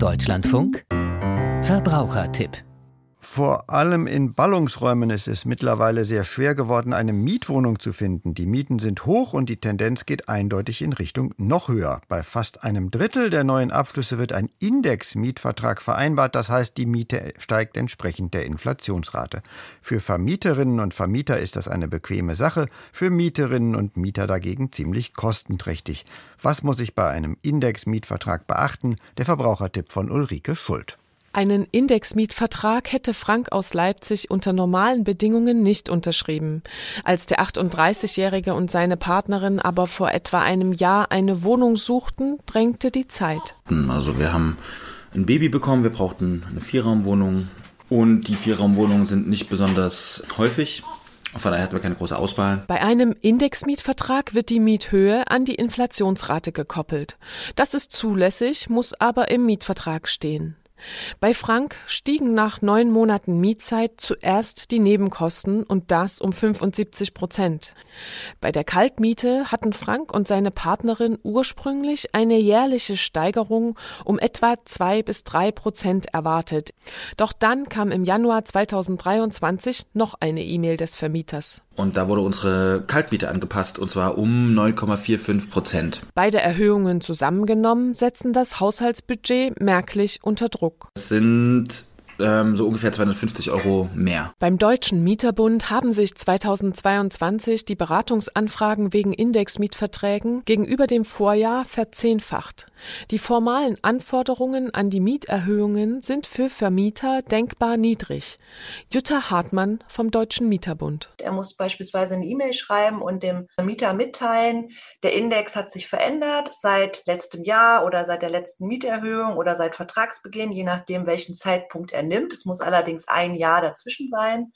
Deutschlandfunk? Verbrauchertipp vor allem in Ballungsräumen ist es mittlerweile sehr schwer geworden, eine Mietwohnung zu finden. Die Mieten sind hoch und die Tendenz geht eindeutig in Richtung noch höher. Bei fast einem Drittel der neuen Abschlüsse wird ein Index-Mietvertrag vereinbart. Das heißt, die Miete steigt entsprechend der Inflationsrate. Für Vermieterinnen und Vermieter ist das eine bequeme Sache, für Mieterinnen und Mieter dagegen ziemlich kostenträchtig. Was muss ich bei einem Index-Mietvertrag beachten? Der Verbrauchertipp von Ulrike Schuld. Einen Indexmietvertrag hätte Frank aus Leipzig unter normalen Bedingungen nicht unterschrieben. Als der 38-Jährige und seine Partnerin aber vor etwa einem Jahr eine Wohnung suchten, drängte die Zeit. Also wir haben ein Baby bekommen, wir brauchten eine Vierraumwohnung und die Vierraumwohnungen sind nicht besonders häufig. Von daher hatten wir keine große Auswahl. Bei einem Indexmietvertrag wird die Miethöhe an die Inflationsrate gekoppelt. Das ist zulässig, muss aber im Mietvertrag stehen. Bei Frank stiegen nach neun Monaten Mietzeit zuerst die Nebenkosten und das um 75 Prozent. Bei der Kaltmiete hatten Frank und seine Partnerin ursprünglich eine jährliche Steigerung um etwa zwei bis drei Prozent erwartet. Doch dann kam im Januar 2023 noch eine E-Mail des Vermieters. Und da wurde unsere Kaltmiete angepasst, und zwar um 9,45 Prozent. Beide Erhöhungen zusammengenommen setzen das Haushaltsbudget merklich unter Druck. Es sind ähm, so ungefähr 250 Euro mehr. Beim Deutschen Mieterbund haben sich 2022 die Beratungsanfragen wegen Indexmietverträgen gegenüber dem Vorjahr verzehnfacht. Die formalen Anforderungen an die Mieterhöhungen sind für Vermieter denkbar niedrig. Jutta Hartmann vom Deutschen Mieterbund. Er muss beispielsweise eine E-Mail schreiben und dem Mieter mitteilen, der Index hat sich verändert seit letztem Jahr oder seit der letzten Mieterhöhung oder seit Vertragsbeginn, je nachdem, welchen Zeitpunkt er nimmt. Es muss allerdings ein Jahr dazwischen sein.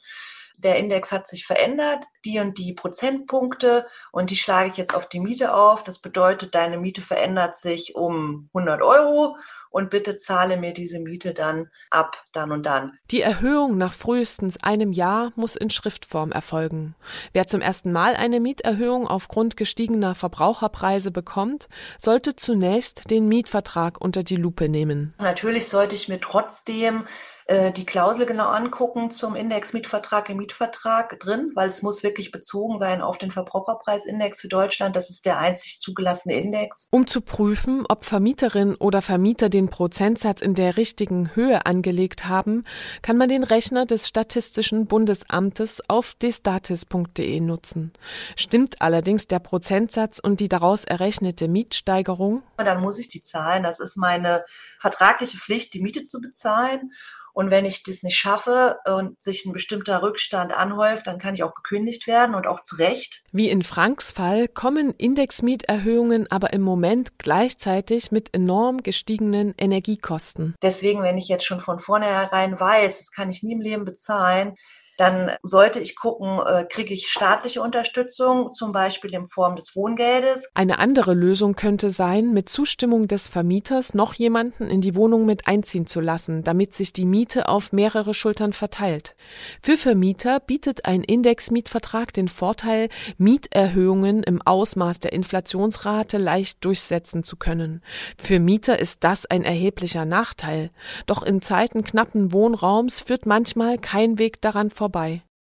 Der Index hat sich verändert, die und die Prozentpunkte und die schlage ich jetzt auf die Miete auf. Das bedeutet, deine Miete verändert sich um 100 Euro und bitte zahle mir diese Miete dann ab, dann und dann. Die Erhöhung nach frühestens einem Jahr muss in Schriftform erfolgen. Wer zum ersten Mal eine Mieterhöhung aufgrund gestiegener Verbraucherpreise bekommt, sollte zunächst den Mietvertrag unter die Lupe nehmen. Natürlich sollte ich mir trotzdem äh, die Klausel genau angucken zum Indexmietvertrag im Mietvertrag drin, weil es muss wirklich bezogen sein auf den Verbraucherpreisindex für Deutschland. Das ist der einzig zugelassene Index. Um zu prüfen, ob Vermieterin oder Vermieter den Prozentsatz in der richtigen Höhe angelegt haben, kann man den Rechner des Statistischen Bundesamtes auf destatis.de nutzen. Stimmt allerdings der Prozentsatz und die daraus errechnete Mietsteigerung? Dann muss ich die zahlen. Das ist meine vertragliche Pflicht, die Miete zu bezahlen. Und wenn ich das nicht schaffe und sich ein bestimmter Rückstand anhäuft, dann kann ich auch gekündigt werden und auch zu Recht. Wie in Franks Fall kommen Indexmieterhöhungen aber im Moment gleichzeitig mit enorm gestiegenen Energiekosten. Deswegen, wenn ich jetzt schon von vornherein weiß, das kann ich nie im Leben bezahlen, dann sollte ich gucken, äh, kriege ich staatliche Unterstützung, zum Beispiel in Form des Wohngeldes. Eine andere Lösung könnte sein, mit Zustimmung des Vermieters noch jemanden in die Wohnung mit einziehen zu lassen, damit sich die Miete auf mehrere Schultern verteilt. Für Vermieter bietet ein Indexmietvertrag den Vorteil, Mieterhöhungen im Ausmaß der Inflationsrate leicht durchsetzen zu können. Für Mieter ist das ein erheblicher Nachteil. Doch in Zeiten knappen Wohnraums führt manchmal kein Weg daran vorbei vorbei